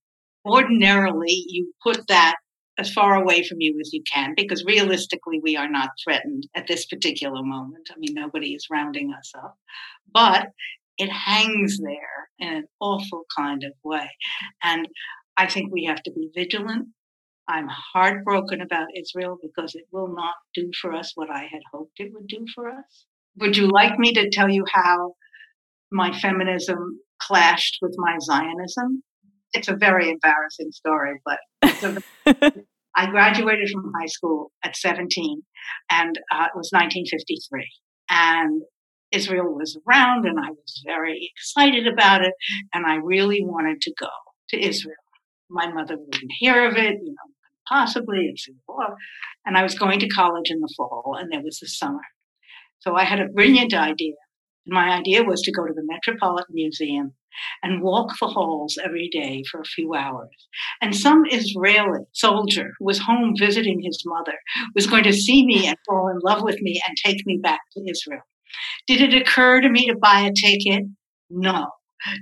F: Ordinarily, you put that as far away from you as you can because realistically we are not threatened at this particular moment. I mean, nobody is rounding us up, but it hangs there in an awful kind of way. And I think we have to be vigilant. I'm heartbroken about Israel because it will not do for us what I had hoped it would do for us. Would you like me to tell you how my feminism clashed with my Zionism? It's a very embarrassing story, but I graduated from high school at 17, and uh, it was 1953. And Israel was around, and I was very excited about it, and I really wanted to go to Israel. My mother wouldn't hear of it, you know, possibly it's war. And I was going to college in the fall, and there was the summer. So I had a brilliant idea. My idea was to go to the Metropolitan Museum and walk the halls every day for a few hours. And some Israeli soldier who was home visiting his mother was going to see me and fall in love with me and take me back to Israel. Did it occur to me to buy a ticket? No.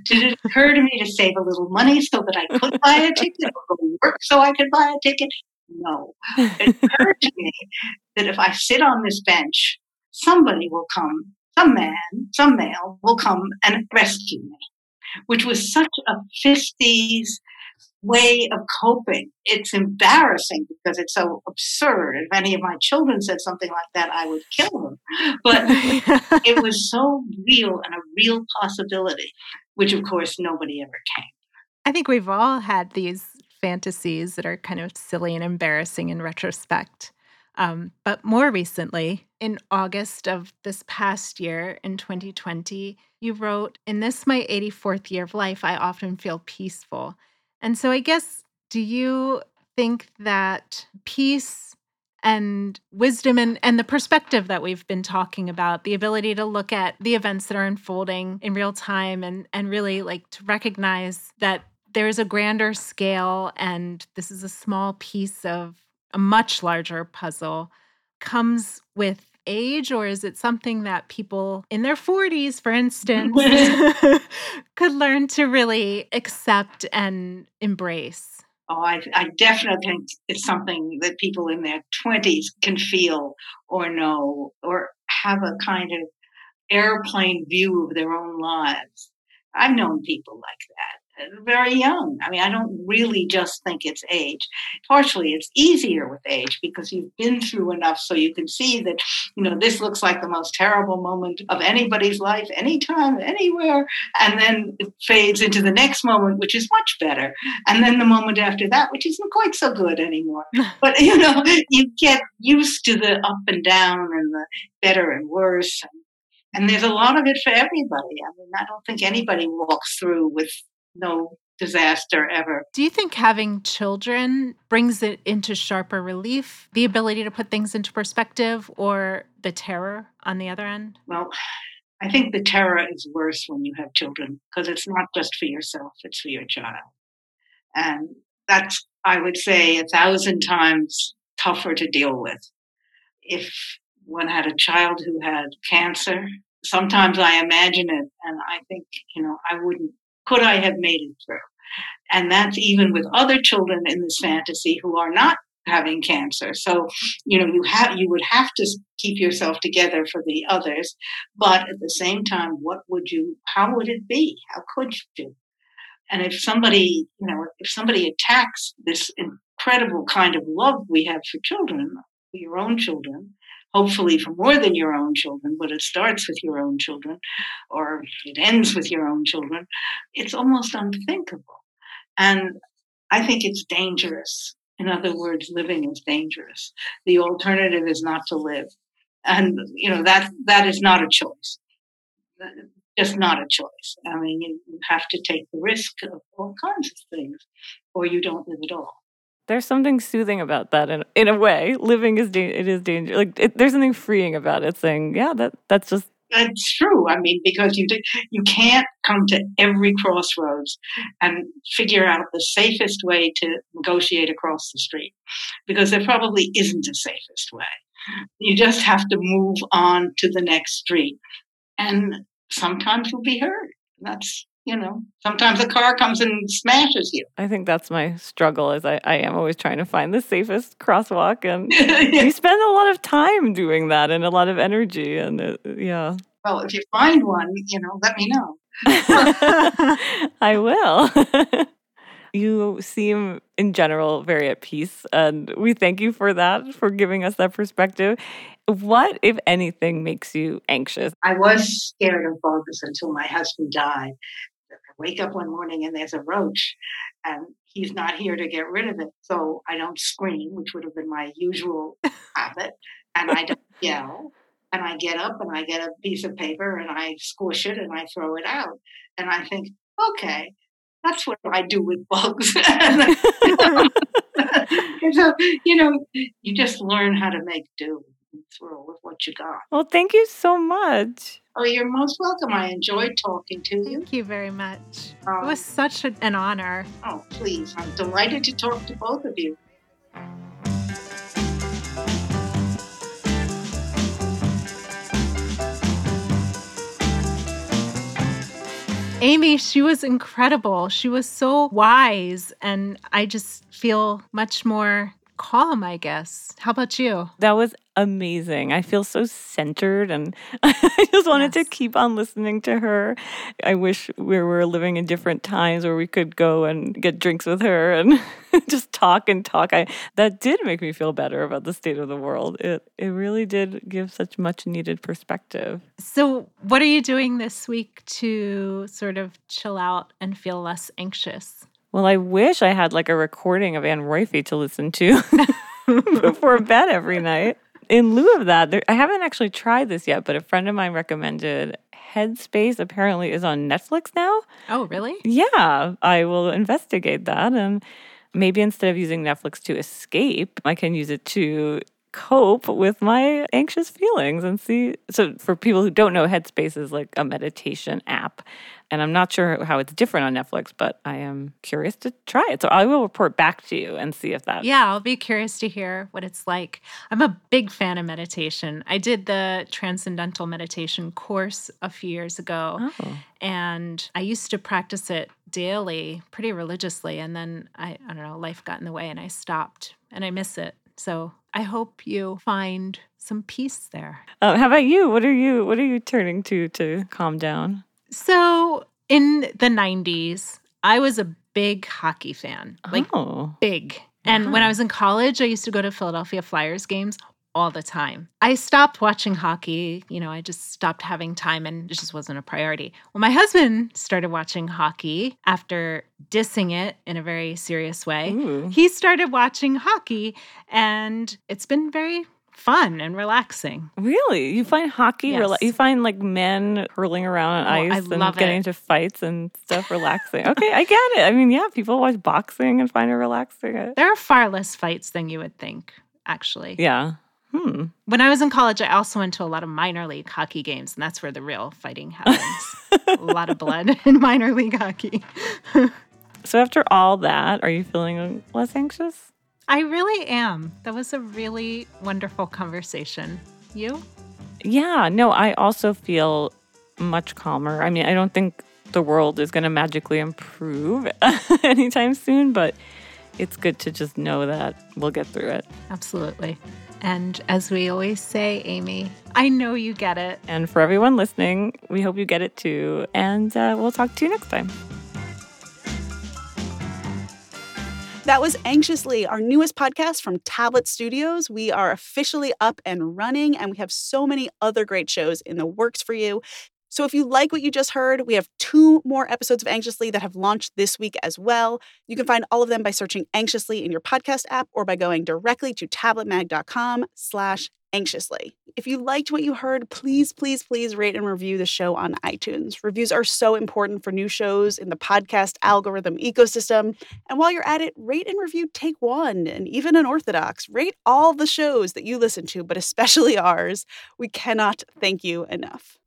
F: Did it occur to me to save a little money so that I could buy a ticket or go work so I could buy a ticket? No. It occurred to me that if I sit on this bench, somebody will come, some man, some male will come and rescue me which was such a 50s way of coping. It's embarrassing because it's so absurd. If any of my children said something like that, I would kill them. But it was so real and a real possibility, which of course nobody ever came.
E: I think we've all had these fantasies that are kind of silly and embarrassing in retrospect. Um, but more recently, in August of this past year, in 2020, you wrote, In this, my 84th year of life, I often feel peaceful. And so I guess, do you think that peace and wisdom and, and the perspective that we've been talking about, the ability to look at the events that are unfolding in real time and, and really like to recognize that there is a grander scale and this is a small piece of a much larger puzzle comes with age or is it something that people in their 40s for instance could learn to really accept and embrace
F: Oh, I, I, definitely think it's something that people in their 20s can feel or know or have a kind of airplane view of their own lives. I've known people like that very young. I mean, I don't really just think it's age. Partially, it's easier with age because you've been through enough so you can see that, you know, this looks like the most terrible moment of anybody's life, anytime, anywhere. And then it fades into the next moment, which is much better. And then the moment after that, which isn't quite so good anymore. But, you know, you get used to the up and down and the better and worse. And, and there's a lot of it for everybody. I mean, I don't think anybody walks through with no disaster ever.
E: Do you think having children brings it into sharper relief, the ability to put things into perspective, or the terror on the other end?
F: Well, I think the terror is worse when you have children because it's not just for yourself, it's for your child. And that's, I would say, a thousand times tougher to deal with. If one had a child who had cancer, sometimes I imagine it and I think, you know, I wouldn't could I have made it through? And that's even with other children in this fantasy who are not having cancer. So, you know, you have you would have to keep yourself together for the others, but at the same time, what would you how would it be? How could you? And if somebody, you know, if somebody attacks this incredible kind of love we have for children, for your own children, hopefully for more than your own children, but it starts with your own children or it ends with your own children, it's almost unthinkable. And I think it's dangerous. In other words, living is dangerous. The alternative is not to live. And, you know, that, that is not a choice. Just not a choice. I mean, you have to take the risk of all kinds of things, or you don't live at all
D: there's something soothing about that in in a way. Living is da- it is dangerous. Like it, there's something freeing about it. Saying, yeah, that that's just
F: that's true. I mean, because you you can't come to every crossroads and figure out the safest way to negotiate across the street, because there probably isn't a safest way. You just have to move on to the next street, and sometimes you'll be hurt. That's you know, sometimes a car comes and smashes you.
D: I think that's my struggle is I, I am always trying to find the safest crosswalk and you spend a lot of time doing that and a lot of energy and it, yeah.
F: Well, if you find one, you know, let me know.
D: I will. you seem in general very at peace and we thank you for that for giving us that perspective what if anything makes you anxious
F: i was scared of bugs until my husband died wake up one morning and there's a roach and he's not here to get rid of it. So I don't scream, which would have been my usual habit, and I don't yell. And I get up and I get a piece of paper and I squish it and I throw it out. And I think, okay, that's what I do with bugs. so, you know, you just learn how to make do through with what you got.
D: Well, thank you so much.
F: Oh, you're most welcome. I enjoyed talking to you.
E: Thank you very much. Um, it was such an honor.
F: Oh, please. I'm delighted to talk to both of you.
E: Amy, she was incredible. She was so wise, and I just feel much more calm, I guess. How about you?
D: That was amazing. I feel so centered and I just wanted yes. to keep on listening to her. I wish we were living in different times where we could go and get drinks with her and just talk and talk. I that did make me feel better about the state of the world. It it really did give such much needed perspective.
E: So, what are you doing this week to sort of chill out and feel less anxious?
D: Well, I wish I had like a recording of Anne Roiphe to listen to before bed every night in lieu of that, there, I haven't actually tried this yet, but a friend of mine recommended Headspace apparently is on Netflix now.
E: Oh, really?
D: Yeah, I will investigate that. And maybe instead of using Netflix to escape, I can use it to cope with my anxious feelings and see. So, for people who don't know, Headspace is like a meditation app. And I'm not sure how it's different on Netflix, but I am curious to try it. So I will report back to you and see if that.
E: Yeah, I'll be curious to hear what it's like. I'm a big fan of meditation. I did the Transcendental Meditation course a few years ago, oh. and I used to practice it daily, pretty religiously. And then I, I don't know, life got in the way and I stopped and I miss it. So I hope you find some peace there.
D: Uh, how about you? What are you what are you turning to to calm down?
E: So in the 90s, I was a big hockey fan. Like
D: oh.
E: big. Uh-huh. And when I was in college, I used to go to Philadelphia Flyers games all the time. I stopped watching hockey. You know, I just stopped having time and it just wasn't a priority. Well, my husband started watching hockey after dissing it in a very serious way. Ooh. He started watching hockey and it's been very fun and relaxing.
D: Really? You find hockey, yes. rela- you find like men hurling around on oh, ice and getting it. into fights and stuff relaxing. okay, I get it. I mean, yeah, people watch boxing and find it relaxing.
E: There are far less fights than you would think, actually.
D: Yeah. Hmm.
E: When I was in college, I also went to a lot of minor league hockey games, and that's where the real fighting happens. a lot of blood in minor league hockey.
D: so, after all that, are you feeling less anxious?
E: I really am. That was a really wonderful conversation. You?
D: Yeah, no, I also feel much calmer. I mean, I don't think the world is going to magically improve anytime soon, but it's good to just know that we'll get through it.
E: Absolutely. And as we always say, Amy, I know you get it.
D: And for everyone listening, we hope you get it too. And uh, we'll talk to you next time.
A: That was Anxiously, our newest podcast from Tablet Studios. We are officially up and running, and we have so many other great shows in the works for you. So if you like what you just heard, we have two more episodes of Anxiously that have launched this week as well. You can find all of them by searching Anxiously in your podcast app or by going directly to tabletmag.com slash anxiously. If you liked what you heard, please, please, please rate and review the show on iTunes. Reviews are so important for new shows in the podcast algorithm ecosystem. And while you're at it, rate and review Take One and even Unorthodox. Rate all the shows that you listen to, but especially ours. We cannot thank you enough.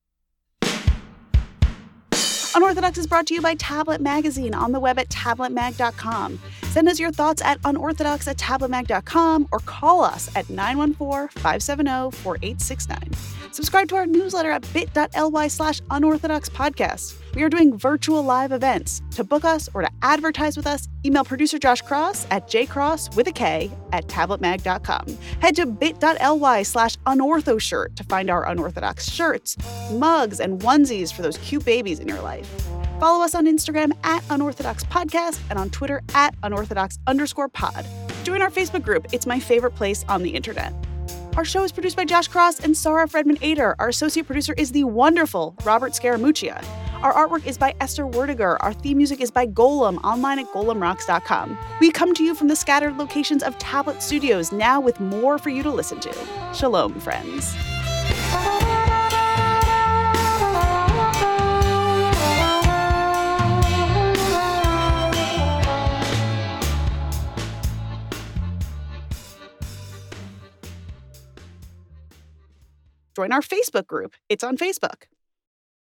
A: Unorthodox is brought to you by Tablet Magazine on the web at tabletmag.com. Send us your thoughts at unorthodox at tabletmag.com or call us at 914 570 4869. Subscribe to our newsletter at bit.ly slash unorthodox podcast. We are doing virtual live events. To book us or to advertise with us, email producer Josh Kross at jcross with a K at tabletmag.com. Head to bit.ly slash unorthoshirt to find our unorthodox shirts, mugs, and onesies for those cute babies in your life. Follow us on Instagram at Unorthodox Podcast and on Twitter at Unorthodox underscore pod. Join our Facebook group. It's my favorite place on the internet. Our show is produced by Josh Kross and Sarah Fredman Aeder. Our associate producer is the wonderful Robert Scaramuccia. Our artwork is by Esther Werdiger. Our theme music is by Golem, online at golemrocks.com. We come to you from the scattered locations of Tablet Studios, now with more for you to listen to. Shalom, friends. Join our Facebook group. It's on Facebook.